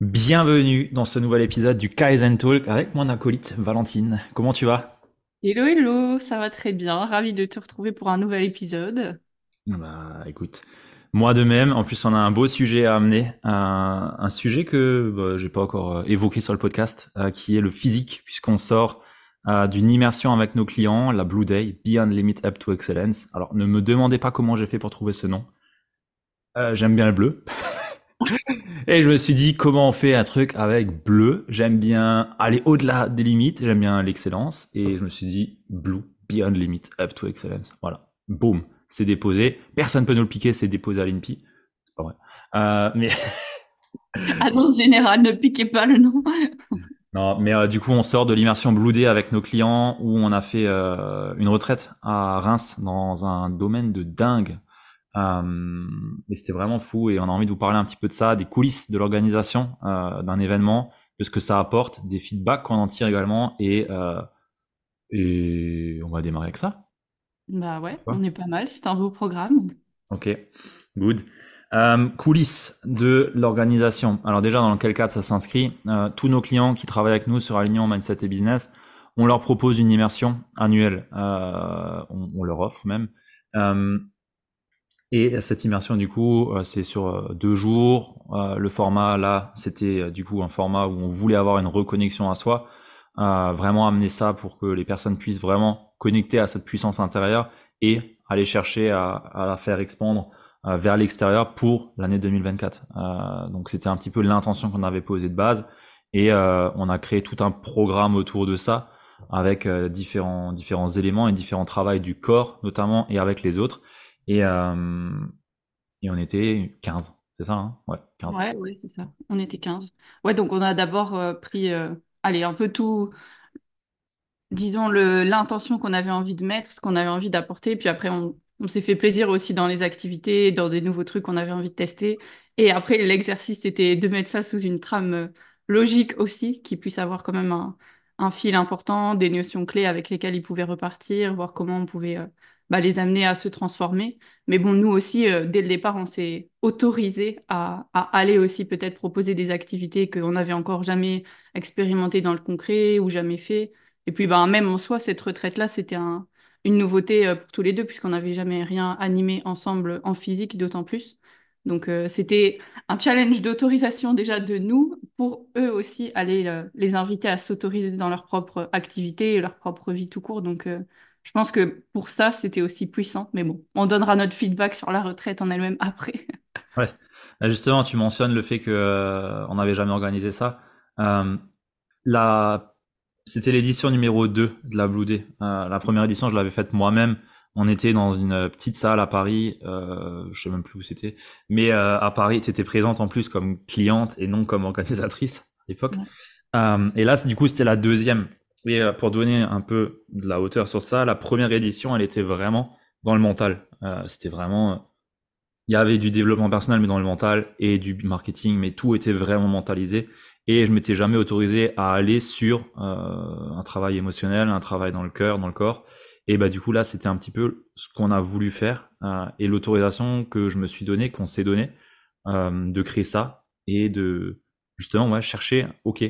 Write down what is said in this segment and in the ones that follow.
Bienvenue dans ce nouvel épisode du Kaizen Talk avec mon acolyte Valentine. Comment tu vas? Hello, hello, ça va très bien. Ravi de te retrouver pour un nouvel épisode. Bah écoute, moi de même. En plus, on a un beau sujet à amener, un, un sujet que bah, j'ai pas encore euh, évoqué sur le podcast, euh, qui est le physique, puisqu'on sort euh, d'une immersion avec nos clients, la Blue Day, Beyond Limit Up to Excellence. Alors, ne me demandez pas comment j'ai fait pour trouver ce nom. Euh, J'aime bien le bleu. Et je me suis dit, comment on fait un truc avec bleu? J'aime bien aller au-delà des limites, j'aime bien l'excellence. Et je me suis dit, blue, beyond limit, up to excellence. Voilà. Boum. C'est déposé. Personne peut nous le piquer, c'est déposé à l'INPI. C'est pas vrai. Euh, mais Annonce générale, ne piquez pas le nom. non, mais euh, du coup, on sort de l'immersion Blue Day avec nos clients où on a fait euh, une retraite à Reims dans un domaine de dingue. Euh, et c'était vraiment fou et on a envie de vous parler un petit peu de ça, des coulisses de l'organisation euh, d'un événement, de ce que ça apporte, des feedbacks qu'on en tire également et, euh, et on va démarrer avec ça. Bah ouais, on est pas mal, c'est un beau programme. Ok, good. Euh, coulisses de l'organisation. Alors déjà, dans quel cadre ça s'inscrit? Tous nos clients qui travaillent avec nous sur Alignement Mindset et Business, on leur propose une immersion annuelle. On, on leur offre même. Et cette immersion, du coup, euh, c'est sur euh, deux jours. Euh, le format, là, c'était du coup un format où on voulait avoir une reconnexion à soi, vraiment amener ça pour que les personnes puissent vraiment connecter à cette puissance intérieure et aller chercher à, la faire expandre vers l'extérieur pour l'année 2024. Euh, donc c'était un petit peu l'intention qu'on avait posée de base et on a créé tout un programme autour de ça avec différents différents éléments et différents travails du corps notamment et avec les autres. Et, on était 15, c'est ça, hein? Ouais, 15. Ouais, c'est ça. On était 15. Ouais, donc on a d'abord euh, pris, euh, allez, un peu tout, disons, l'intention qu'on avait envie de mettre, ce qu'on avait envie d'apporter, puis après on, s'est fait plaisir aussi dans les activités, dans des nouveaux trucs qu'on avait envie de tester. Et après, l'exercice, c'était de mettre ça sous une trame euh, logique aussi, qui puisse avoir quand même un, un fil important, des notions clés avec lesquelles ils pouvaient repartir, voir comment on pouvait bah, les amener à se transformer. Mais bon, nous aussi, euh, dès le départ, on s'est autorisé à, aller aussi peut-être proposer des activités qu'on n'avait encore jamais expérimentées dans le concret ou jamais fait. Et puis, ben, même en soi, cette retraite-là, c'était un, une nouveauté euh, pour tous les deux, puisqu'on n'avait jamais rien animé ensemble en physique, d'autant plus. Donc, euh, c'était un challenge d'autorisation déjà de nous, pour eux aussi aller les inviter à s'autoriser dans leur propre activité et leur propre vie tout court. Donc, je pense que pour ça, c'était aussi puissant. Mais bon, on donnera notre feedback sur la retraite en elle-même après. Ouais. Justement, tu mentionnes le fait que euh, on n'avait jamais organisé ça. Euh, la... C'était l'édition numéro 2 de la Blue Day. Euh, la première édition, je l'avais faite moi-même. On était dans une petite salle à Paris, euh, je sais même plus où c'était, mais euh, à Paris, tu étais présente en plus comme cliente et non comme organisatrice à l'époque. Ouais. Et là, du coup, c'était la deuxième. Et euh, pour donner un peu de la hauteur sur ça, la première édition, elle était vraiment dans le mental. Euh, c'était vraiment il y avait du développement personnel, mais dans le mental, et du marketing, mais tout était vraiment mentalisé. Et je m'étais jamais autorisé à aller sur euh, un travail émotionnel, un travail dans le cœur, dans le corps. Et bah du coup là, c'était un petit peu ce qu'on a voulu faire euh, et l'autorisation que je me suis donnée, qu'on s'est donnée, euh, de créer ça et de justement ouais, chercher, ok,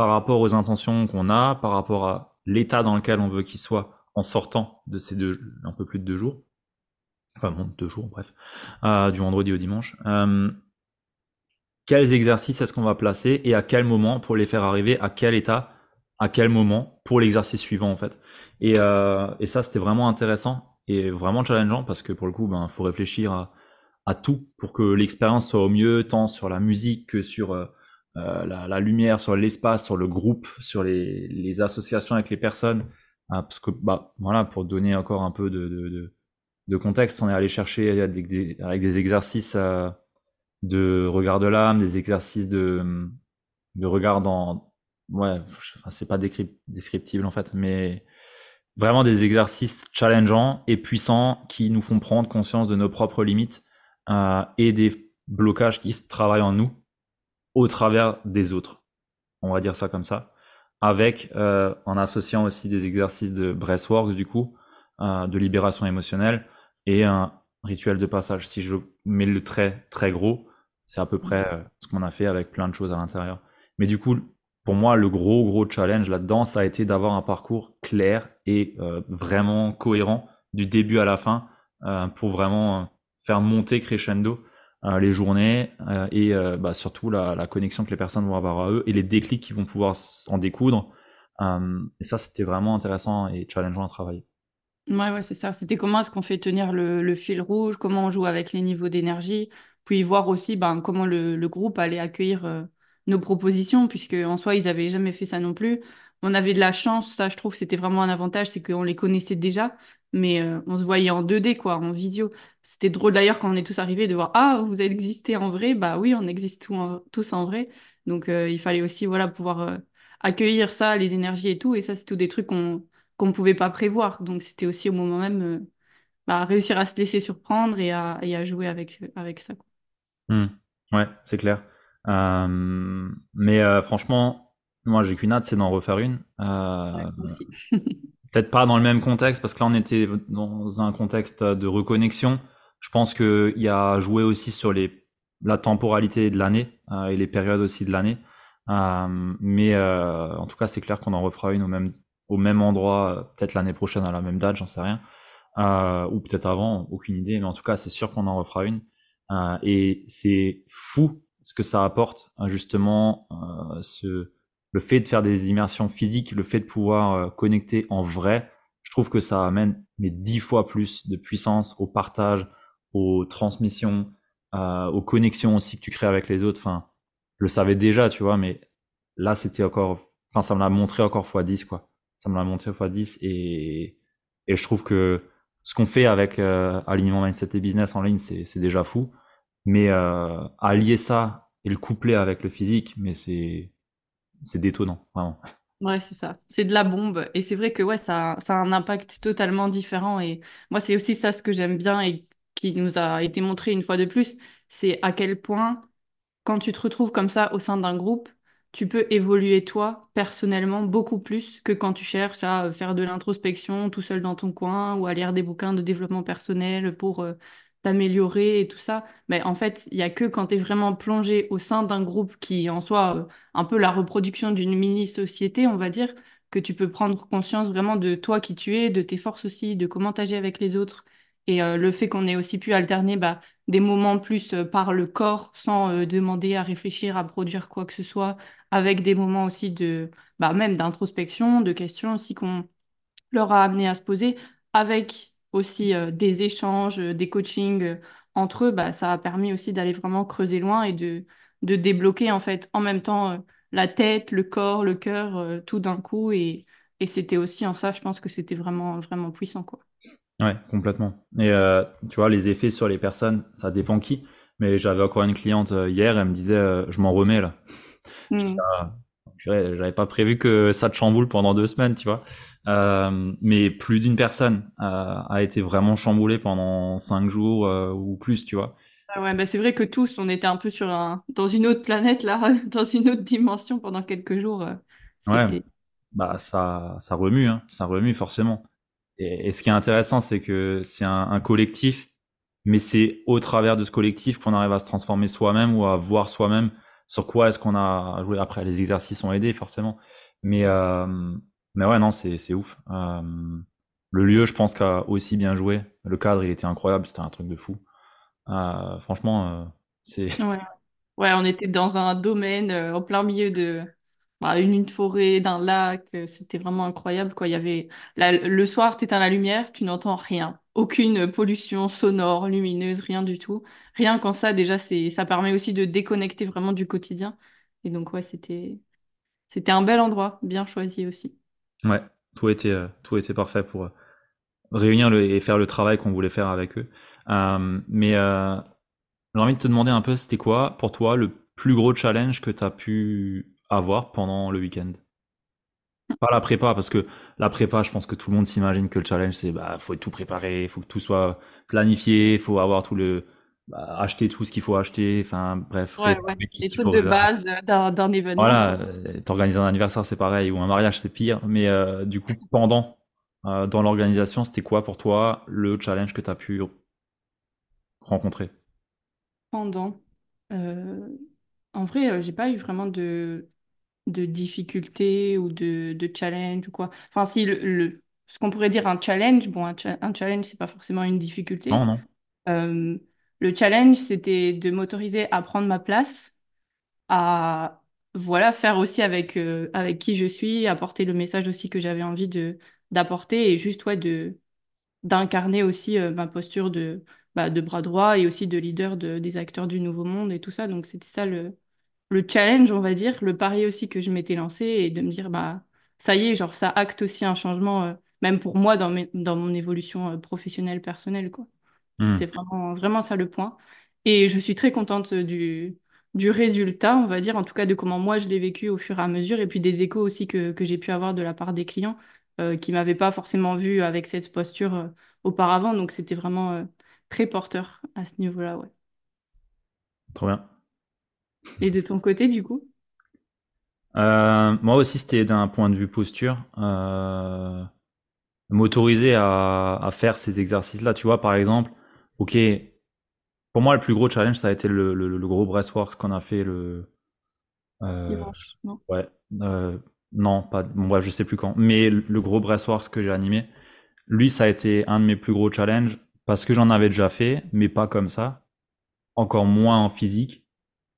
par rapport aux intentions qu'on a, par rapport à l'état dans lequel on veut qu'il soit en sortant de ces deux, un peu plus de deux jours, enfin bon, deux jours, bref, euh, du vendredi au dimanche. Euh, quels exercices est-ce qu'on va placer et à quel moment pour les faire arriver? À quel état, à quel moment pour l'exercice suivant en fait? Et, euh, ça c'était vraiment intéressant et vraiment challengeant parce que pour le coup, ben faut réfléchir à tout pour que l'expérience soit au mieux, tant sur la musique que sur euh, la, lumière, sur l'espace, sur le groupe, sur les, associations avec les personnes. Ah, parce que bah voilà, pour donner encore un peu de, contexte, on est allé chercher avec des, exercices euh, de regard de l'âme, des exercices de, de regard dans... Ouais, c'est pas descriptible en fait, mais vraiment des exercices challengeants et puissants qui nous font prendre conscience de nos propres limites euh, et des blocages qui se travaillent en nous au travers des autres. On va dire ça comme ça. Avec, euh, en associant aussi des exercices de breathworks du coup, euh, de libération émotionnelle et un rituel de passage. Si je mets le trait très gros, C'est à peu près euh, ce qu'on a fait avec plein de choses à l'intérieur. Mais du coup, pour moi, le gros gros challenge là-dedans, ça a été d'avoir un parcours clair et euh, vraiment cohérent du début à la fin euh, pour vraiment faire monter crescendo les journées euh, et euh, bah, surtout la, connexion que les personnes vont avoir à eux et les déclics qui vont pouvoir en découdre. et ça, c'était vraiment intéressant et challengeant à travailler. Ouais, ouais, c'est ça. C'était comment est-ce qu'on fait tenir le, fil rouge, comment on joue avec les niveaux d'énergie, puis voir aussi ben, comment le, groupe allait accueillir euh, nos propositions, puisque en soi, ils n'avaient jamais fait ça non plus. On avait de la chance, ça, je trouve, c'était vraiment un avantage, c'est qu'on les connaissait déjà, mais euh, on se voyait en 2D, quoi, en vidéo. C'était drôle d'ailleurs quand on est tous arrivés de voir, ah, vous existez en vrai, bah oui, on existe tout en, tous en vrai. Donc euh, il fallait aussi, voilà, pouvoir euh, accueillir ça, les énergies et tout, et ça, c'est tout des trucs qu'on qu'on ne pouvait pas prévoir. Donc c'était aussi au moment même bah, réussir à se laisser surprendre et à, et à jouer avec, avec ça. Quoi. Mmh. Ouais, c'est clair. Mais franchement, moi j'ai qu'une hâte, c'est d'en refaire une. Ouais, Peut-être pas dans le même contexte, parce que là on était dans un contexte de reconnexion. Je pense qu'il y a joué aussi sur les, la temporalité de l'année euh, et les périodes aussi de l'année. Euh, mais euh, en tout cas, c'est clair qu'on en refera une au même, au même endroit, peut-être l'année prochaine à la même date, j'en sais rien. ou peut-être avant, aucune idée. Mais en tout cas, c'est sûr qu'on en refera une. et c'est fou ce que ça apporte, justement, ce le fait de faire des immersions physiques, le fait de pouvoir euh, connecter en vrai, je trouve que ça amène mais dix fois plus de puissance au partage, aux transmissions, euh, aux connexions aussi que tu crées avec les autres. Enfin, je le savais déjà, tu vois, mais là c'était encore, enfin ça me l'a montré encore fois 10 quoi. Ça me l'a montré fois 10 et et je trouve que ce qu'on fait avec euh, alignement mindset et business en ligne, c'est déjà fou. Mais euh, allier ça et le coupler avec le physique, mais c'est c'est détonnant, vraiment. Ouais, c'est ça. C'est de la bombe. Et c'est vrai que ouais, ça, ça a un impact totalement différent. Et moi, c'est aussi ça ce que j'aime bien et qui nous a été montré une fois de plus, c'est à quel point, quand tu te retrouves comme ça au sein d'un groupe, tu peux évoluer toi, personnellement, beaucoup plus que quand tu cherches à faire de l'introspection tout seul dans ton coin ou à lire des bouquins de développement personnel pour euh, t'améliorer et tout ça. Mais en fait, il y a que quand tu es vraiment plongé au sein d'un groupe qui, en soi, euh, un peu la reproduction d'une mini-société, on va dire, que tu peux prendre conscience vraiment de toi qui tu es, de tes forces aussi, de comment t'agir avec les autres. Et euh, le fait qu'on ait aussi pu alterner bah, des moments plus euh, par le corps, sans demander à réfléchir, à produire quoi que ce soit, avec des moments aussi de, bah, même d'introspection, de questions aussi qu'on leur a amené à se poser, avec aussi euh, des échanges, euh, des coachings euh, entre eux, bah, ça a permis aussi d'aller vraiment creuser loin et de, de débloquer en fait en même temps la tête, le corps, le cœur, tout d'un coup. Et, et c'était aussi en ça, je pense que c'était vraiment, vraiment puissant. Quoi. Ouais, complètement. Et euh, tu vois, les effets sur les personnes, ça dépend qui. Mais j'avais encore une cliente hier, elle me disait, je m'en remets là. Mmh. J'avais pas prévu que ça te chamboule pendant deux semaines, tu vois. Euh, mais plus d'une personne a, a, été vraiment chamboulée pendant cinq jours euh, ou plus, tu vois. Ah ouais, bah c'est vrai que tous, on était un peu sur un, dans une autre planète là, dans une autre dimension pendant quelques jours. Euh, ouais, bah ça, ça remue, hein, ça remue forcément. Et, et ce qui est intéressant, c'est que c'est un, un, collectif, mais c'est au travers de ce collectif qu'on arrive à se transformer soi-même ou à voir soi-même sur quoi est-ce qu'on a joué. Après, les exercices ont aidé forcément, mais euh, mais ouais, non, c'est, c'est ouf. Euh, le lieu, je pense, qu'a aussi bien joué. Le cadre, il était incroyable, c'était un truc de fou. Euh, franchement, c'est. Ouais. on était dans un domaine au plein milieu de bah, une, forêt, d'un lac. C'était vraiment incroyable. Quoi. Y avait le soir, tu éteins la lumière, tu n'entends rien. Aucune pollution sonore, lumineuse, rien du tout. Rien qu'en ça, déjà, ça permet aussi de déconnecter vraiment du quotidien. Et donc, ouais, c'était, c'était un bel endroit, bien choisi aussi. Ouais, tout était, euh, tout était parfait pour euh, réunir et faire le travail qu'on voulait faire avec eux. Euh, mais j'ai envie de te demander un peu, c'était quoi pour toi le plus gros challenge que tu as pu avoir pendant le week-end? Pas la prépa, parce que la prépa, je pense que tout le monde s'imagine que le challenge, c'est bah faut tout préparer, faut que tout soit planifié, faut avoir tout le bah, acheter tout ce qu'il faut acheter, enfin bref. Ouais, ouais. Les trucs de base d'un, d'un événement. Voilà, euh, t'organises un anniversaire, c'est pareil, ou un mariage, c'est pire. Mais euh, du coup, pendant, euh, dans l'organisation, c'était quoi pour toi le challenge que tu as pu rencontrer? Pendant. Euh, en vrai, euh, j'ai pas eu vraiment de, de difficultés ou de, de challenge ou quoi. Enfin, si, le, le- ce qu'on pourrait dire un challenge, bon, un, cha- un challenge, c'est pas forcément une difficulté. Non, non. Euh, le challenge, c'était de m'autoriser à prendre ma place, à voilà, faire aussi avec, euh, avec qui je suis, apporter le message aussi que j'avais envie de d'apporter et juste ouais, de, d'incarner aussi euh, ma posture de, bah, de bras droit et aussi de leader de, des acteurs du Nouveau Monde et tout ça. Donc c'était ça le, le challenge, on va dire, le pari aussi que je m'étais lancé et de me dire, bah, ça y est, genre, ça acte aussi un changement, euh, même pour moi, dans mes, dans mon évolution euh, professionnelle, personnelle, quoi. C'était Hmm. vraiment, vraiment ça le point. Et je suis très contente du, du résultat, on va dire, en tout cas de comment moi je l'ai vécu au fur et à mesure, et puis des échos aussi que, que j'ai pu avoir de la part des clients euh, qui m'avaient pas forcément vu avec cette posture euh, auparavant. Donc c'était vraiment euh, très porteur à ce niveau-là, ouais. Trop bien. Et de ton côté, du coup? Euh, moi aussi, c'était d'un point de vue posture. Euh, m'autoriser à, à faire ces exercices-là. Tu vois, par exemple, ok, pour moi, le plus gros challenge, ça a été le, le, le gros breathwork qu'on a fait le. euh, Dimanche, non? ouais, non, pas. Bon, bref, je sais plus quand. Mais le le gros breathwork que j'ai animé, lui, ça a été un de mes plus gros challenges parce que j'en avais déjà fait, mais pas comme ça. Encore moins en physique,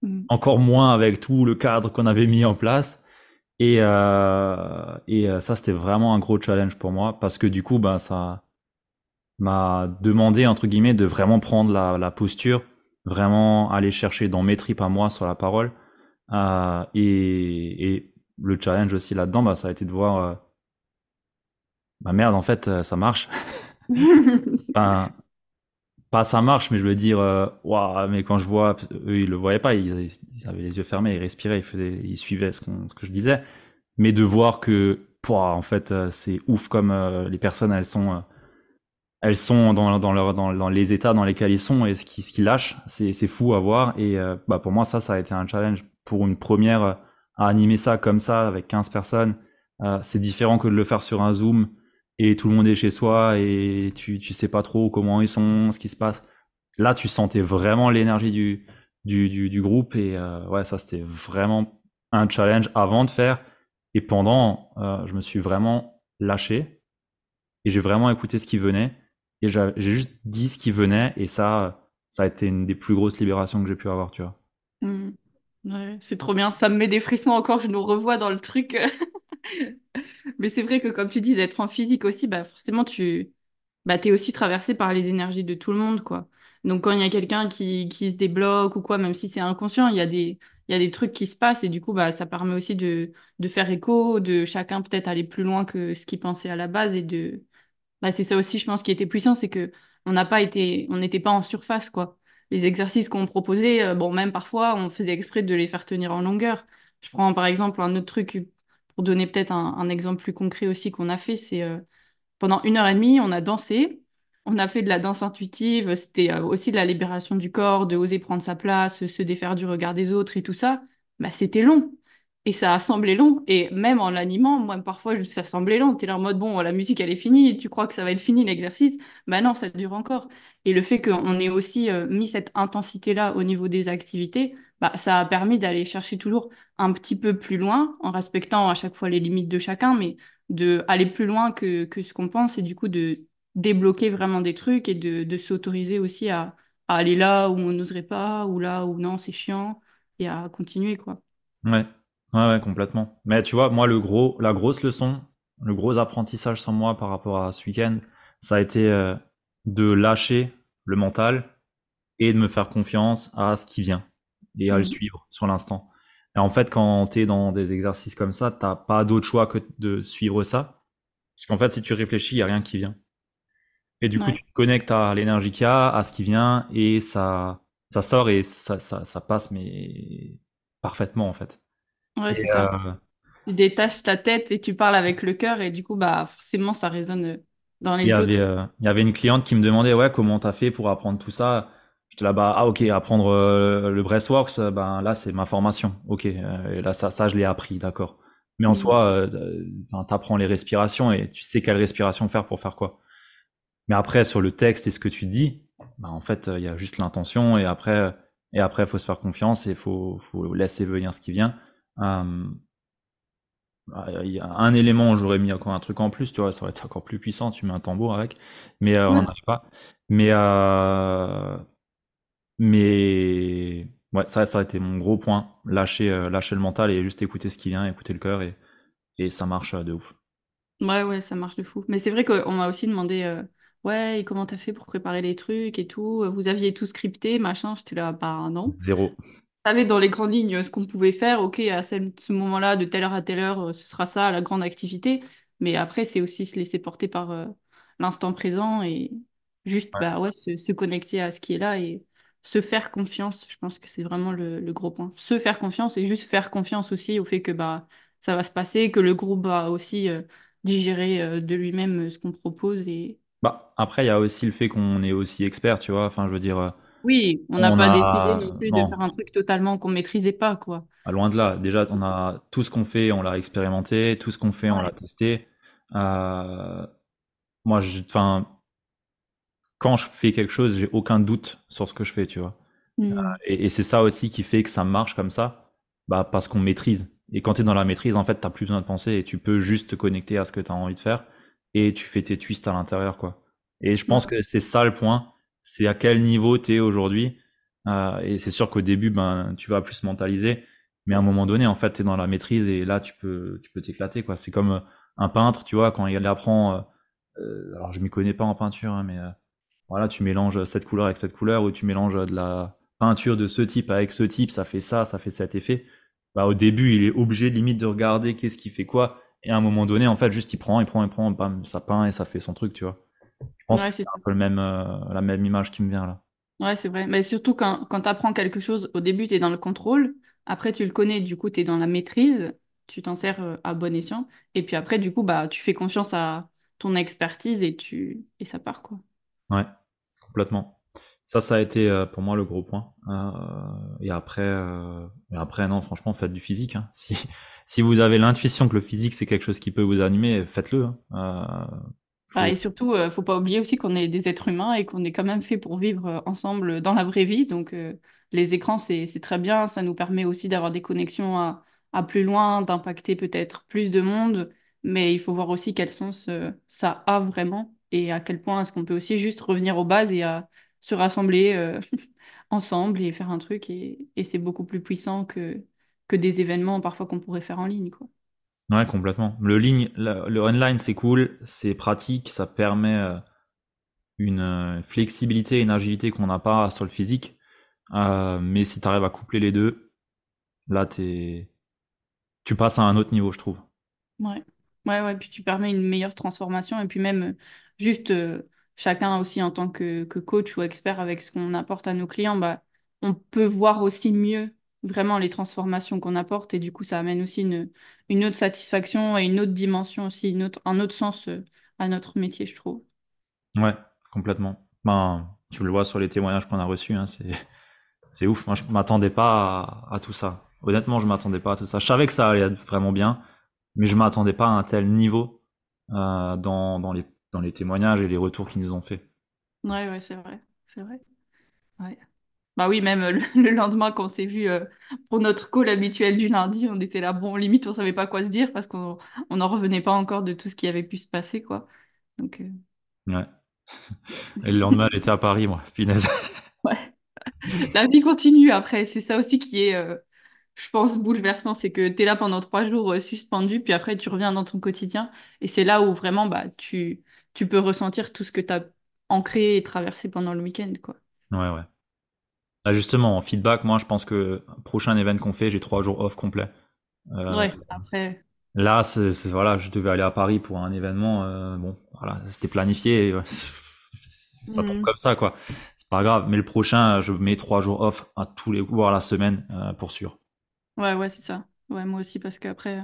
Mm. encore moins avec tout le cadre qu'on avait mis en place. Et, euh, et euh, ça, c'était vraiment un gros challenge pour moi parce que du coup, ben, ça m'a demandé, entre guillemets, de vraiment prendre la, la posture, vraiment aller chercher dans mes tripes à moi sur la parole. Euh, et, et le challenge aussi là-dedans, bah, ça a été de voir, euh, bah merde, en fait, ça marche. pas ça marche, mais je veux dire, waouh, mais quand je vois, eux, ils le voyaient pas, ils, avaient les yeux fermés, ils respiraient, ils, faisaient, ils suivaient ce, que je disais. Mais de voir que, pouah, en fait, euh, c'est ouf comme euh, les personnes, elles sont, euh, elles sont dans, dans, dans, dans les états dans lesquels ils sont et ce qu'ils qu'ils lâchent, c'est fou à voir. Et bah, pour moi, ça, ça a été un challenge. Pour une première, à animer ça comme ça, avec 15 personnes, c'est différent que de le faire sur un Zoom et tout le monde est chez soi et tu, tu sais pas trop comment ils sont, ce qui se passe. Là, tu sentais vraiment l'énergie du, du, du, groupe et euh, ouais, ça, c'était vraiment un challenge avant de faire. Et pendant, euh, je me suis vraiment lâché et j'ai vraiment écouté ce qui venait et j'ai juste dit ce qui venait et ça ça a été une des plus grosses libérations que j'ai pu avoir tu vois Mm. Ouais, c'est trop bien, ça me met des frissons encore, je nous revois dans le truc. Mais c'est vrai que comme tu dis, d'être en physique aussi, bah forcément tu bah, t'es aussi traversé par les énergies de tout le monde, quoi. Donc quand il y a quelqu'un qui, qui se débloque ou quoi, même si c'est inconscient, il y a des, y a des trucs qui se passent et du coup, bah, ça permet aussi de, de faire écho, de chacun peut-être aller plus loin que ce qu'il pensait à la base et de, bah, c'est ça aussi, je pense, qui était puissant, c'est que on n'a pas été, on n'était pas en surface, quoi. Les exercices qu'on proposait, euh, bon, même parfois, on faisait exprès de les faire tenir en longueur. Je prends par exemple un autre truc pour donner peut-être un, exemple plus concret aussi qu'on a fait, c'est euh, pendant une heure et demie, on a dansé, on a fait de la danse intuitive, c'était euh, aussi de la libération du corps, de oser prendre sa place, se défaire du regard des autres et tout ça. Bah, c'était long. Et ça a semblé long. Et même en l'animant, moi, parfois, ça semblait long. T'es là en mode, bon, la musique, elle est finie. Tu crois que ça va être fini, l'exercice? Bah non, ça dure encore. Et le fait qu'on ait aussi euh, mis cette intensité-là au niveau des activités, bah, ça a permis d'aller chercher toujours un petit peu plus loin, en respectant à chaque fois les limites de chacun, mais de aller plus loin que, que ce qu'on pense et du coup de débloquer vraiment des trucs et de, de s'autoriser aussi à, aller là où on n'oserait pas, ou là où non, c'est chiant, et à continuer, quoi. ouais. Ouais ouais complètement. Mais tu vois moi le gros la grosse leçon le gros apprentissage sans moi par rapport à ce week-end ça a été euh, de lâcher le mental et de me faire confiance à ce qui vient et à le Mhm. suivre sur l'instant et en fait quand t'es dans des exercices comme ça t'as pas d'autre choix que de suivre ça parce qu'en fait si tu réfléchis il y a rien qui vient Et du coup, tu te connectes à l'énergie qu'il y a, à ce qui vient, et ça, ça sort et ça, ça, ça passe, mais parfaitement, en fait. ouais, c'est ça. euh, Tu détaches ta tête et tu parles avec le cœur, et du coup, bah, forcément, ça résonne euh, dans il y les avait, autres. euh, il y avait une cliente qui me demandait, ouais, comment t'as fait pour apprendre tout ça? J'étais là, bah, ah, ok, apprendre euh, le Breathworks, euh, ben là, c'est ma formation. Ok, euh, et là, ça, ça, je l'ai appris, d'accord. Mais en Mhm. soi, euh, ben, t'apprends les respirations et tu sais quelle respiration faire pour faire quoi. Mais après, sur le texte et ce que tu dis, bah, en fait, il y a juste l'intention et après, Et après, il faut se faire confiance et il faut, faut laisser venir ce qui vient. Il y a un élément, j'aurais mis encore un truc en plus, tu vois, ça aurait été encore plus puissant, tu mets un tambour avec, mais on n'arrive pas. Mais, euh, mais ouais, ça, ça a été mon gros point, lâcher, euh, lâcher le mental et juste écouter ce qui vient, écouter le cœur et, et ça marche euh, de ouf. Ouais, ouais, ça marche de fou. Mais c'est vrai qu'on m'a aussi demandé, euh, ouais, et comment t'as fait pour préparer les trucs et tout? Vous aviez tout scripté, machin. J'étais là, bah non. Zéro. savait dans les grandes lignes ce qu'on pouvait faire. Ok, à ce, moment-là, de telle heure à telle heure, ce sera ça, la grande activité. Mais après, c'est aussi se laisser porter par euh, l'instant présent et juste Ouais. bah, ouais, se, se connecter à ce qui est là et se faire confiance. Je pense que c'est vraiment le, le gros point. Se faire confiance et juste faire confiance aussi au fait que bah, ça va se passer, que le groupe va aussi euh, digérer euh, de lui-même euh, ce qu'on propose. Et Bah, après, il y a aussi le fait qu'on est aussi expert, tu vois, enfin, je veux dire, oui, on n'a pas décidé non plus de faire un truc totalement qu'on maîtrisait pas, quoi. Ah, Loin de là. Déjà, on a tout ce qu'on fait, on l'a expérimenté, tout ce qu'on fait, on l'a testé. Euh, moi, je, enfin, quand je fais quelque chose, j'ai aucun doute sur ce que je fais, tu vois. Hmm. Et, et c'est ça aussi qui fait que ça marche comme ça, bah, parce qu'on maîtrise. Et quand tu es dans la maîtrise, en fait, t'as plus besoin de penser et tu peux juste te connecter à ce que tu as envie de faire et tu fais tes twists à l'intérieur, quoi. Et je pense que c'est ça le point, c'est à quel niveau tu es aujourd'hui. Euh, et c'est sûr qu'au début, ben, tu vas plus mentaliser, mais à un moment donné, en fait, tu es dans la maîtrise et là, tu peux tu peux t'éclater, quoi. C'est comme euh, un peintre, tu vois, quand il apprend, euh, euh, alors je m'y connais pas en peinture, hein, mais euh, voilà, tu mélanges cette couleur avec cette couleur, ou tu mélanges de la peinture de ce type avec ce type, ça fait ça, ça fait cet effet. Bah, au début, il est obligé limite de regarder qu'est-ce qui fait quoi, et à un moment donné, en fait, juste il prend, il prend, il prend, bam, ça peint et ça fait son truc, tu vois. Je pense que Ouais, c'est un peu le même, euh, la même image qui me vient là. Ouais, c'est vrai. Mais surtout quand, quand tu apprends quelque chose, au début, tu es dans le contrôle. Après, tu le connais, du coup, tu es dans la maîtrise. Tu t'en sers euh, à bon escient. Et puis après, du coup, bah, tu fais confiance à ton expertise et, tu... et ça part, quoi. Ouais, complètement. Ça, ça a été euh, pour moi le gros point. Euh, et après, euh, après, non, franchement, faites du physique. hein. Si, si vous avez l'intuition que le physique c'est quelque chose qui peut vous animer, faites-le. hein. Ah, et surtout, euh, faut pas oublier aussi qu'on est des êtres humains et qu'on est quand même fait pour vivre ensemble dans la vraie vie. Donc, les écrans, c'est, très bien. Ça nous permet aussi d'avoir des connexions à, plus loin, d'impacter peut-être plus de monde. Mais il faut voir aussi quel sens ça a vraiment et à quel point est-ce qu'on peut aussi juste revenir aux bases et à se rassembler euh, ensemble et faire un truc. Et, et c'est beaucoup plus puissant que, que des événements parfois qu'on pourrait faire en ligne, quoi. Ouais, complètement. Le ligne, le, le online, c'est cool, c'est pratique, ça permet euh, une euh, flexibilité et une agilité qu'on n'a pas sur le physique. Euh, mais si tu arrives à coupler les deux, là, t'es, tu passes à un autre niveau, je trouve. Ouais, ouais, ouais, puis tu permets une meilleure transformation et puis même juste euh, chacun aussi en tant que, que coach ou expert avec ce qu'on apporte à nos clients, bah, on peut voir aussi mieux vraiment les transformations qu'on apporte et du coup ça amène aussi une, une autre satisfaction et une autre dimension aussi, une autre, un autre sens euh, à notre métier, je trouve. Ouais, complètement. Ben, tu le vois sur les témoignages qu'on a reçus, hein, c'est, c'est ouf. Moi, je m'attendais pas à, tout ça. Honnêtement, je m'attendais pas à tout ça. Je savais que ça allait être vraiment bien, mais je m'attendais pas à un tel niveau euh, dans, dans les, dans les témoignages et les retours qu'ils nous ont fait. Ouais, ouais, c'est vrai, c'est vrai. Ouais. Bah oui, même euh, le, le lendemain quand on s'est vu euh, pour notre call habituel du lundi, on était là, bon, limite on savait pas quoi se dire parce qu'on on n'en revenait pas encore de tout ce qui avait pu se passer, quoi. Donc, euh, Ouais. Et le lendemain, elle était à Paris, moi. Punaise. ouais. La vie continue après, c'est ça aussi qui est, euh, je pense, bouleversant, c'est que tu es là pendant trois jours euh, suspendu, puis après tu reviens dans ton quotidien, et c'est là où vraiment bah, tu, tu peux ressentir tout ce que tu as ancré et traversé pendant le week-end, quoi. Ouais, ouais. Ah, justement, en feedback, moi, je pense que prochain event qu'on fait, j'ai trois jours off complet. Euh, Ouais, après, là, c'est, c'est- voilà, je devais aller à Paris pour un événement. euh, bon, voilà, c'était planifié. et, ça tombe Mhm. comme ça, quoi. C'est pas grave. Mais le prochain, je mets trois jours off à tous les voire la semaine euh, pour sûr. Ouais, ouais, c'est ça. Ouais, moi aussi, parce qu'après,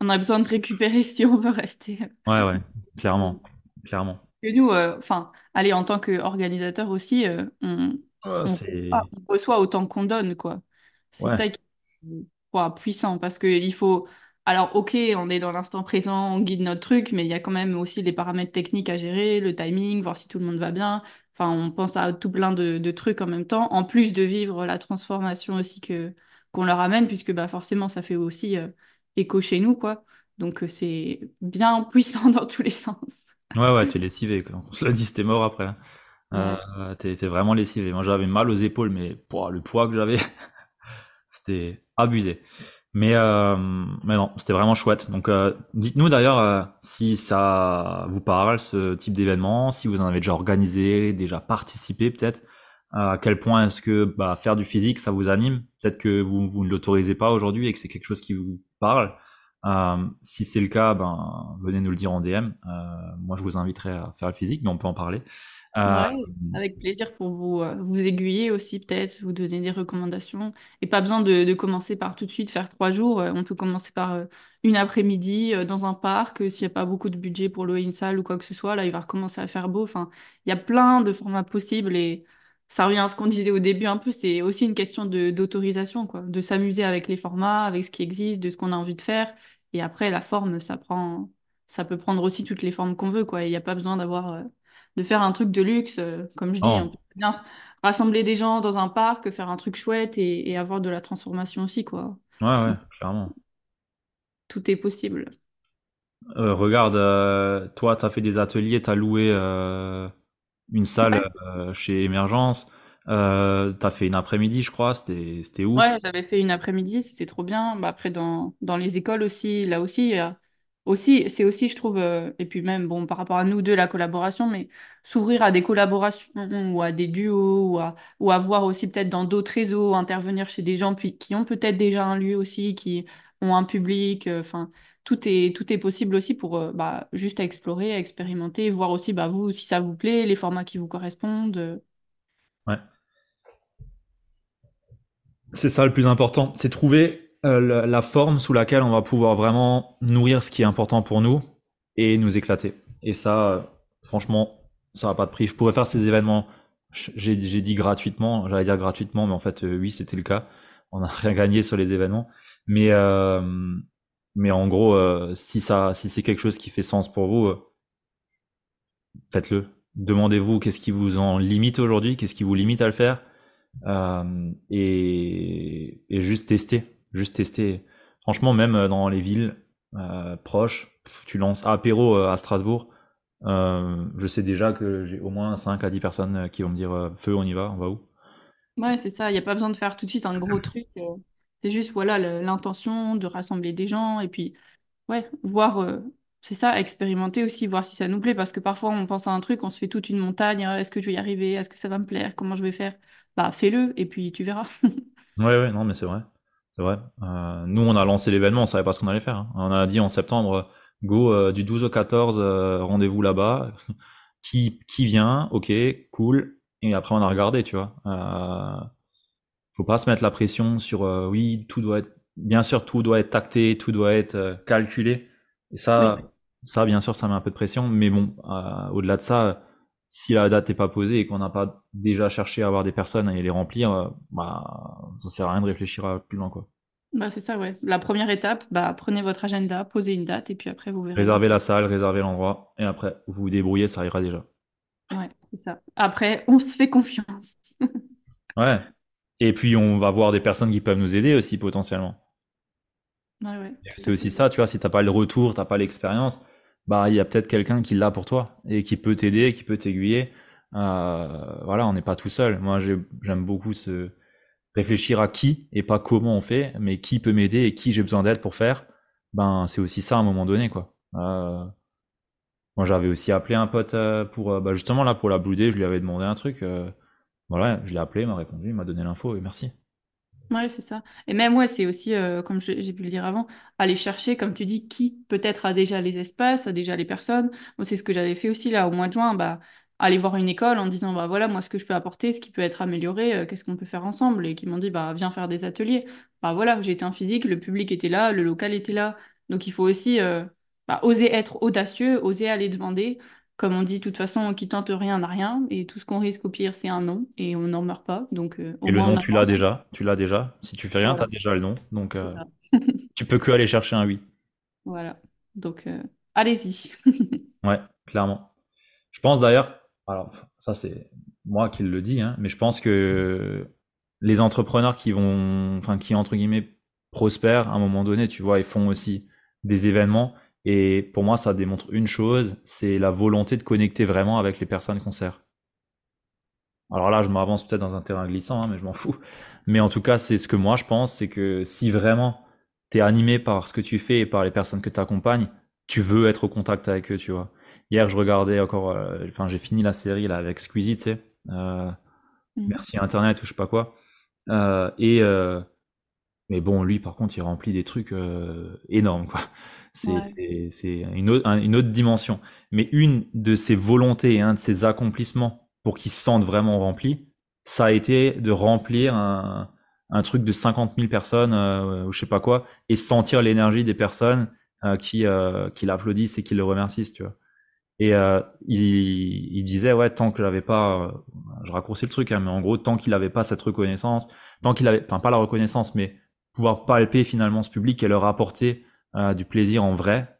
on a besoin de récupérer si on veut rester. Ouais, ouais, clairement, clairement. Et nous, euh, enfin, allez, en tant qu'organisateur aussi, euh, on, Ouais, on, reçoit autant qu'on donne, quoi. C'est ouais, ça qui est puissant, parce qu'il faut, Alors, ok, on est dans l'instant présent, on guide notre truc, mais il y a quand même aussi des paramètres techniques à gérer, le timing, voir si tout le monde va bien. Enfin, on pense à tout plein de, de trucs en même temps, en plus de vivre la transformation aussi que qu'on leur amène, puisque bah, forcément, ça fait aussi euh, écho chez nous, quoi. Donc, euh, c'est bien puissant dans tous les sens. Ouais, ouais, t'es lessivé, quoi. On se l'a dit, c'était mort après. hein. Ouais. Euh, t'es t'es vraiment lessivé. Moi, j'avais mal aux épaules, mais pour le poids que j'avais, c'était abusé. Mais, euh, mais non, c'était vraiment chouette. Donc, euh, dites-nous d'ailleurs euh, si ça vous parle, ce type d'événement, si vous en avez déjà organisé, déjà participé peut-être. Euh, à quel point est-ce que bah, faire du physique, ça vous anime? Peut-être que vous, vous ne l'autorisez pas aujourd'hui et que c'est quelque chose qui vous parle. Euh, si c'est le cas, ben, venez nous le dire en DM. Euh, moi, je vous inviterai à faire le physique, mais on peut en parler. Euh, avec plaisir pour vous, euh, vous aiguiller aussi, peut-être, vous donner des recommandations. Et pas besoin de, commencer par tout de suite faire trois jours. Euh, On peut commencer par une après-midi dans un parc. S'il n'y a pas beaucoup de budget pour louer une salle ou quoi que ce soit, là, il va recommencer à faire beau. Enfin, il y a plein de formats possibles et ça revient à ce qu'on disait au début un peu. C'est aussi une question d'autorisation, quoi, de s'amuser avec les formats, avec ce qui existe, de ce qu'on a envie de faire. Et après, la forme, ça prend, ça peut prendre aussi toutes les formes qu'on veut, quoi. Il n'y a pas besoin d'avoir euh, de faire un truc de luxe, euh, comme je dis, on peut bien rassembler des gens dans un parc, faire un truc chouette et, et avoir de la transformation aussi, quoi. ouais, ouais, clairement. tout est possible. Euh, regarde, euh, toi, t'as fait des ateliers, t'as loué euh, une salle chez Emergence, euh, t'as fait une après-midi, je crois, c'était c'était ouf. Ouais, j'avais fait une après-midi, c'était trop bien. Bah, après, dans, dans les écoles aussi, là aussi, il y a- aussi c'est aussi, je trouve, euh, et puis même, bon, par rapport à nous deux, la collaboration, mais s'ouvrir à des collaborations ou à des duos ou à, ou voir aussi peut-être dans d'autres réseaux, intervenir chez des gens puis, qui ont peut-être déjà un lieu aussi, qui ont un public, euh, enfin, tout est, tout est possible aussi pour euh, bah, juste explorer, expérimenter, voir aussi, bah, vous, si ça vous plaît, les formats qui vous correspondent. Ouais. C'est ça le plus important, c'est trouver euh, la, forme sous laquelle on va pouvoir vraiment nourrir ce qui est important pour nous et nous éclater. Et ça, euh, franchement, ça n'a pas de prix. Je pourrais faire ces événements, j'ai dit gratuitement, j'allais dire gratuitement, mais en fait, euh, oui, c'était le cas. On n'a rien gagné sur les événements. Mais, mais en gros, si si c'est quelque chose qui fait sens pour vous, faites-le. Demandez-vous qu'est-ce qui vous en limite aujourd'hui, qu'est-ce qui vous limite à le faire et, et juste tester, juste tester. Franchement, même euh, dans les villes euh, proches, pff, tu lances apéro euh, à Strasbourg. euh, je sais déjà que j'ai au moins 5 à 10 personnes qui vont me dire euh, feu, on y va, on va où? Ouais, c'est ça. Il n'y a pas besoin de faire tout de suite un gros truc. C'est juste, voilà, l'intention de rassembler des gens et puis, ouais, voir, c'est ça, expérimenter aussi, voir si ça nous plaît. Parce que parfois, on pense à un truc, on se fait toute une montagne. Est-ce que je vais y arriver? Est-ce que ça va me plaire? Comment je vais faire? Bah, fais-le et puis tu verras. Ouais, ouais, non, mais c'est vrai, c'est vrai. Euh, nous, on a lancé l'événement, on savait pas ce qu'on allait faire. hein. On a dit en septembre, euh, go euh, du 12 au 14, euh, rendez-vous là-bas. Qui, qui vient? Ok, cool. Et après, on a regardé, tu vois. Euh, faut pas se mettre la pression sur euh, oui, tout doit être bien sûr tout doit être tacté, tout doit être euh, calculé. Et Oui. ça ça bien sûr ça met un peu de pression, mais bon euh, au-delà de ça, si la date n'est pas posée et qu'on n'a pas déjà cherché à avoir des personnes et les remplir, euh, bah ça sert à rien de réfléchir à plus loin quoi. Bah, c'est ça, ouais. La première étape, bah, prenez votre agenda, posez une date et puis après, vous verrez bien. Réserver la salle, réserver l'endroit et après vous vous débrouillez, ça ira déjà. Ouais, c'est ça. Après, on se fait confiance. Ouais. Et puis on va voir des personnes qui peuvent nous aider aussi potentiellement. Ouais, ouais, C'est aussi ça, tu vois, si t'as pas le retour, t'as pas l'expérience, bah il y a peut-être quelqu'un qui l'a pour toi et qui peut t'aider, qui peut t'aiguiller. Euh, voilà, on n'est pas tout seul. Moi, j'ai- j'aime beaucoup se réfléchir à qui et pas comment on fait, mais qui peut m'aider et qui j'ai besoin d'aide pour faire. Ben c'est aussi ça à un moment donné, quoi. Euh, moi, j'avais aussi appelé un pote euh, pour, euh, bah, justement là pour la Blue Day, je lui avais demandé un truc. euh, voilà, je l'ai appelé, il m'a répondu, il m'a donné l'info et merci. Ouais, c'est ça. Et même, ouais, c'est aussi, euh, comme j'ai pu le dire avant, aller chercher, comme tu dis, qui peut-être a déjà les espaces, a déjà les personnes. Moi, c'est ce que j'avais fait aussi là au mois de juin, bah, aller voir une école en disant, bah voilà, moi, ce que je peux apporter, ce qui peut être amélioré, euh, qu'est-ce qu'on peut faire ensemble? Et qui m'ont dit, bah viens faire des ateliers. Bah voilà, j'étais en physique, le public était là, le local était là. Donc il faut aussi euh, bah, oser être audacieux, oser aller demander. Comme on dit, de toute façon, qui tente rien n'a rien. Et tout ce qu'on risque au pire, c'est un non. Et on n'en meurt pas. Donc euh, au Et le moins, nom, tu l'as déjà, tu l'as déjà. Si tu fais rien, t'as Voilà. déjà le nom, donc euh, tu peux que aller chercher un oui. Voilà. Donc, euh, allez-y. Ouais, clairement. Je pense d'ailleurs, alors ça c'est moi qui le dis, hein, mais je pense que les entrepreneurs qui vont, enfin qui entre guillemets prospèrent à un moment donné, tu vois, ils font aussi des événements. Et pour moi, ça démontre une chose, c'est la volonté de connecter vraiment avec les personnes qu'on sert. Alors là, je m'avance peut-être dans un terrain glissant, hein, mais je m'en fous. Mais en tout cas, c'est ce que moi je pense, c'est que si vraiment t'es animé par ce que tu fais et par les personnes que tu accompagnes, tu veux être au contact avec eux, tu vois. Hier, je regardais encore, euh, enfin, j'ai fini la série là avec Squeezie, tu sais, euh, Mhm. Merci Internet ou je sais pas quoi. Euh, et mais bon, lui, par contre, il remplit des trucs énormes, quoi. C'est Ouais. une autre un- une autre dimension. Mais une de ses volontés et un de ses accomplissements pour qu'il se sente vraiment rempli, ça a été de remplir un un truc de 50 000 personnes euh, ou je sais pas quoi et sentir l'énergie des personnes euh, qui euh, qui l'applaudissent et qui le remercient, tu vois. Et euh, il, il disait ouais tant que j'avais pas, euh, je raccourcis le truc, hein, mais en gros tant qu'il avait pas cette reconnaissance, tant qu'il avait, enfin pas la reconnaissance, mais pouvoir palper finalement ce public et leur apporter euh, du plaisir en vrai,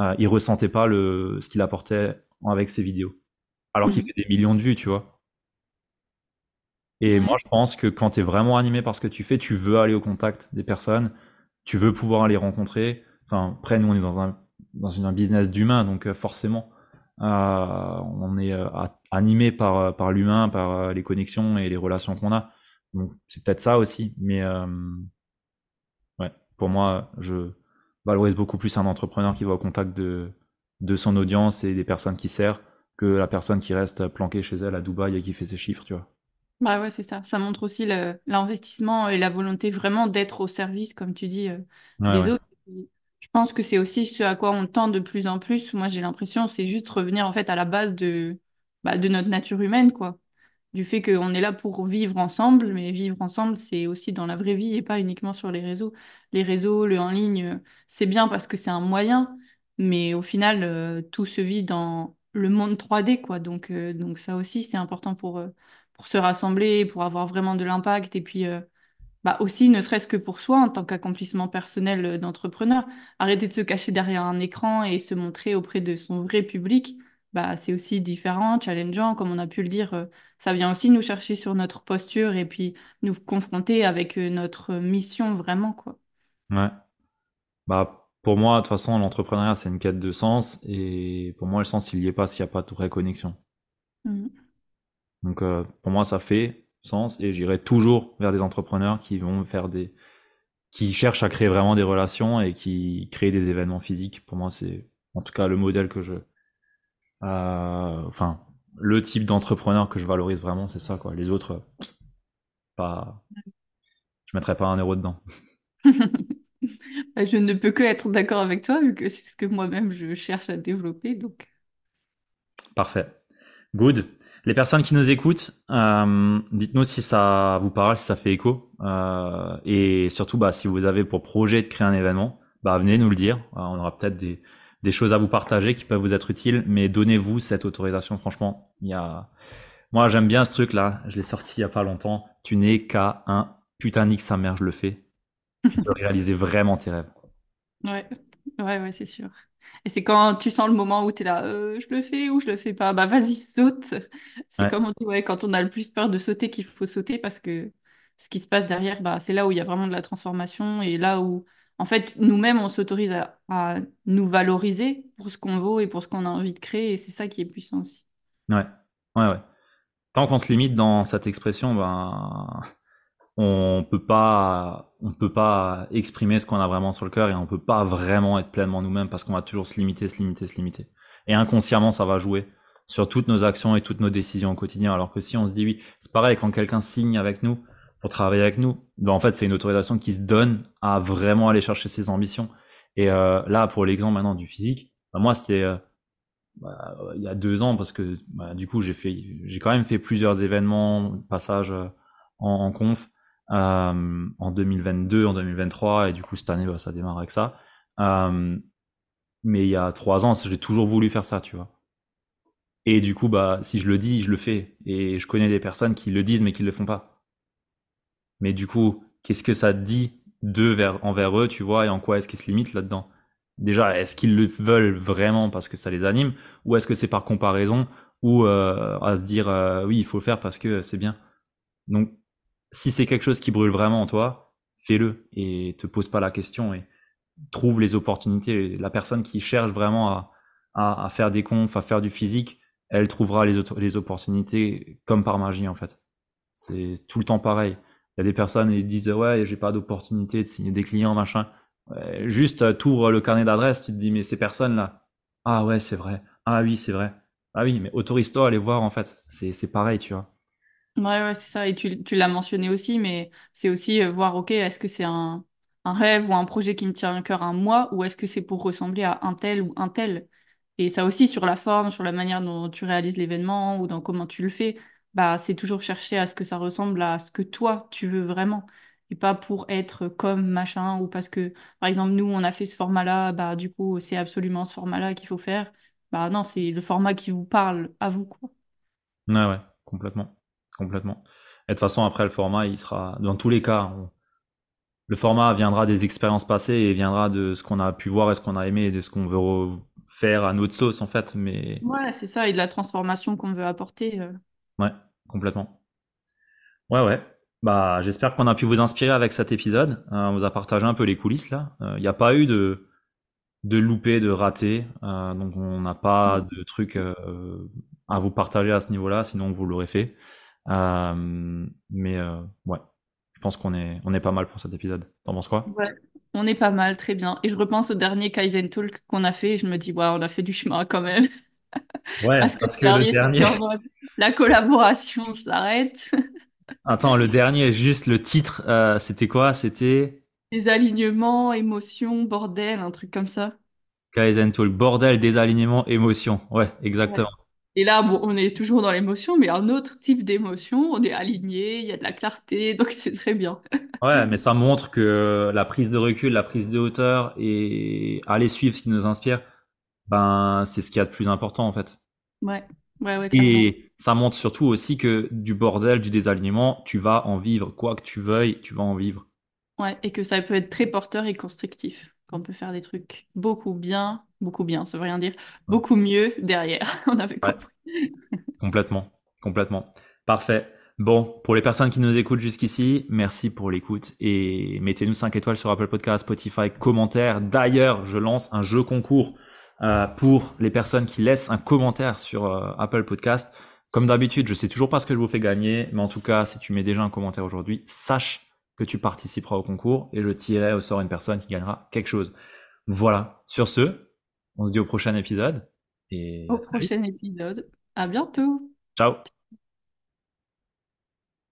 euh, il ressentait pas le ce qu'il apportait avec ses vidéos. Alors qu'il Mhm. fait des millions de vues, tu vois. Et moi je pense que quand tu es vraiment animé par ce que tu fais, tu veux aller au contact des personnes, tu veux pouvoir les rencontrer. Enfin, après nous on est dans un dans un business d'humain, donc euh, forcément euh, on est euh, animé par par l'humain, par euh, les connexions et les relations qu'on a. Donc c'est peut-être ça aussi, mais ouais, pour moi, je valorise beaucoup plus un entrepreneur qui va au contact de de son audience et des personnes qui sert que la personne qui reste planquée chez elle à Dubaï et qui fait ses chiffres, tu vois. Bah ouais, c'est ça. Ça montre aussi l'investissement et la volonté vraiment d'être au service, comme tu dis, euh, Ouais, des ouais, autres. Je pense que c'est aussi ce à quoi on tend de plus en plus. Moi, j'ai l'impression, c'est juste revenir en fait à la base de, bah, de notre nature humaine, quoi. Du fait qu'on est là pour vivre ensemble, mais vivre ensemble, c'est aussi dans la vraie vie et pas uniquement sur les réseaux. Les réseaux, le en ligne, euh, c'est bien parce que c'est un moyen, mais au final, euh, tout se vit dans le monde 3D, quoi. Donc, euh, donc ça aussi, c'est important pour, pour se rassembler, pour avoir vraiment de l'impact et puis bah aussi, ne serait-ce que pour soi, en tant qu'accomplissement personnel d'entrepreneur, arrêter de se cacher derrière un écran et se montrer auprès de son vrai public, bah c'est aussi différent, challengeant, comme on a pu le dire. Ça vient aussi nous chercher sur notre posture et puis nous confronter avec euh, notre mission vraiment, quoi. ouais. Bah, pour moi, de toute façon, l'entrepreneuriat, c'est une quête de sens, et pour moi, le sens, il y est pas s'il n'y a pas de vraie connexion. Mhm. Donc, euh, pour moi, ça fait sens, et j'irai toujours vers des entrepreneurs qui vont faire des, qui cherchent à créer vraiment des relations et qui créent des événements physiques. Pour moi, c'est, en tout cas, le modèle que je, euh, enfin, le type d'entrepreneur que je valorise vraiment, c'est ça, quoi. Les autres, pas, je mettrais pas un euro dedans. Bah, Je ne peux que être d'accord avec toi, vu que c'est ce que moi-même je cherche à développer, donc. Parfait. Good. Les personnes qui nous écoutent, euh, dites-nous si ça vous parle, si ça fait écho, euh, et surtout, bah, si vous avez pour projet de créer un événement, bah, venez nous le dire. Euh, on aura peut-être des, des choses à vous partager qui peuvent vous être utiles, mais donnez-vous cette autorisation. Franchement, il y a, moi, j'aime bien ce truc-là. Je l'ai sorti il y a pas longtemps. Tu n'es qu'à un putain nique sa mère, je le fais. Tu peux réaliser vraiment tes rêves. Ouais, ouais, ouais, c'est sûr. Et c'est quand tu sens le moment où tu es là, euh, je le fais ou je le fais pas, bah vas-y, saute. C'est Ouais, comme on dit, ouais, quand on a le plus peur de sauter qu'il faut sauter parce que ce qui se passe derrière, bah, c'est là où il y a vraiment de la transformation et là où, en fait, nous-mêmes, on s'autorise à, nous valoriser pour ce qu'on vaut et pour ce qu'on a envie de créer et c'est ça qui est puissant aussi. ouais, ouais, ouais. Tant qu'on se limite dans cette expression, ben, on peut pas on peut pas exprimer ce qu'on a vraiment sur le cœur et on peut pas vraiment être pleinement nous-mêmes parce qu'on va toujours se limiter, se limiter, se limiter. Et inconsciemment, ça va jouer sur toutes nos actions et toutes nos décisions au quotidien. Alors que si on se dit oui, c'est pareil quand quelqu'un signe avec nous pour travailler avec nous, ben en fait c'est une autorisation qui se donne à vraiment aller chercher ses ambitions. Et euh, là, pour l'exemple maintenant du physique, ben moi c'était euh, bah, il y a deux ans parce que bah, du coup j'ai quand même fait plusieurs événements passages euh, en, conf en 2022 en 2023 et du coup cette année bah, ça démarre avec ça. Mais il y a trois ans j'ai toujours voulu faire ça tu vois. Et du coup si je le dis je le fais. Et je connais des personnes qui le disent mais qui le font pas mais du coup qu'est-ce que ça dit envers eux tu vois et en quoi est-ce qu'ils se limitent là-dedans? Déjà, est-ce qu'ils le veulent vraiment parce que ça les anime, ou est-ce que c'est par comparaison, ou euh, à se dire euh, oui, il faut le faire parce que c'est bien. Donc, si c'est quelque chose qui brûle vraiment en toi, fais-le et te pose pas la question et trouve les opportunités. La personne qui cherche vraiment à, faire des confs, à faire du physique, elle trouvera les opportunités comme par magie en fait. C'est tout le temps pareil. Il y a des personnes qui disent ouais, j'ai pas d'opportunité de signer des clients machin. Juste euh, t'ouvres le carnet d'adresses, tu te dis mais ces personnes là, ah ouais c'est vrai, ah oui c'est vrai, ah oui mais autorise-toi à les voir en fait, c'est c'est pareil tu vois. Ouais, ouais, c'est ça. Et tu, tu l'as mentionné aussi, mais c'est aussi euh, voir, ok, est-ce que c'est un, un rêve ou un projet qui me tient à cœur à moi, ou est-ce que c'est pour ressembler à un tel ou un tel? Et ça aussi, sur la forme, sur la manière dont tu réalises l'événement ou dans comment tu le fais, bah, c'est toujours chercher à ce que ça ressemble à ce que toi, tu veux vraiment. Et pas pour être comme machin, ou parce que, par exemple, nous, on a fait ce format-là, bah, du coup, c'est absolument ce format-là qu'il faut faire. Bah non, c'est le format qui vous parle à vous, quoi. Ouais ouais, complètement, complètement. Et de toute façon après le format il sera, dans tous les cas, on- le format viendra des expériences passées et viendra de ce qu'on a pu voir et ce qu'on a aimé et de ce qu'on veut re- faire à notre sauce en fait, mais Ouais, c'est ça, et de la transformation qu'on veut apporter. euh. Ouais, complètement. Ouais, ouais. Bah, j'espère qu'on a pu vous inspirer avec cet épisode. Euh, on vous a partagé un peu les coulisses là. Il n'y a pas eu de de loupé, de raté, euh, donc on n'a pas de trucs euh, à vous partager à ce niveau-là, sinon vous l'aurez fait. Euh, mais euh, ouais, je pense qu'on est on est pas mal pour cet épisode. T'en penses quoi? Ouais, on est pas mal, très bien. Et je repense au dernier Kaizen Talk qu'on a fait et je me dis, ouais, on a fait du chemin quand même. Ouais, Parce que parce que le dernier, la collaboration s'arrête. Attends, le dernier, juste le titre, euh, c'était quoi? C'était Les alignements, émotions, bordel, un truc comme ça. Kaizen Talk, bordel, désalignement, émotion. Ouais, Ouais. exactement. Et là, bon, on est toujours dans l'émotion, mais un autre type d'émotion. On est aligné, il y a de la clarté, donc c'est très bien. Ouais, mais ça montre que la prise de recul, la prise de hauteur et aller suivre ce qui nous inspire, ben, c'est ce qu'il y a de plus important en fait. Ouais, ouais, ouais. Et ça montre surtout aussi que du bordel, du désalignement, tu vas en vivre. Quoi que tu veuilles, tu vas en vivre. Ouais, et que ça peut être très porteur et constructif. Qu'on peut faire des trucs beaucoup bien, beaucoup bien, ça veut rien dire, beaucoup mieux derrière. On avait Ouais, compris. complètement, complètement. Parfait. Bon, pour les personnes qui nous écoutent jusqu'ici, merci pour l'écoute et mettez-nous 5 étoiles sur Apple Podcast, Spotify, commentaires. D'ailleurs, je lance un jeu concours euh, pour les personnes qui laissent un commentaire sur euh, Apple Podcast. Comme d'habitude, je sais toujours pas ce que je vous fais gagner, mais en tout cas, si tu mets déjà un commentaire aujourd'hui, sache que tu participeras au concours et je tirerai au sort une personne qui gagnera quelque chose. Voilà. Sur ce, on se dit au prochain épisode et Au vite. prochain épisode. À bientôt. Ciao.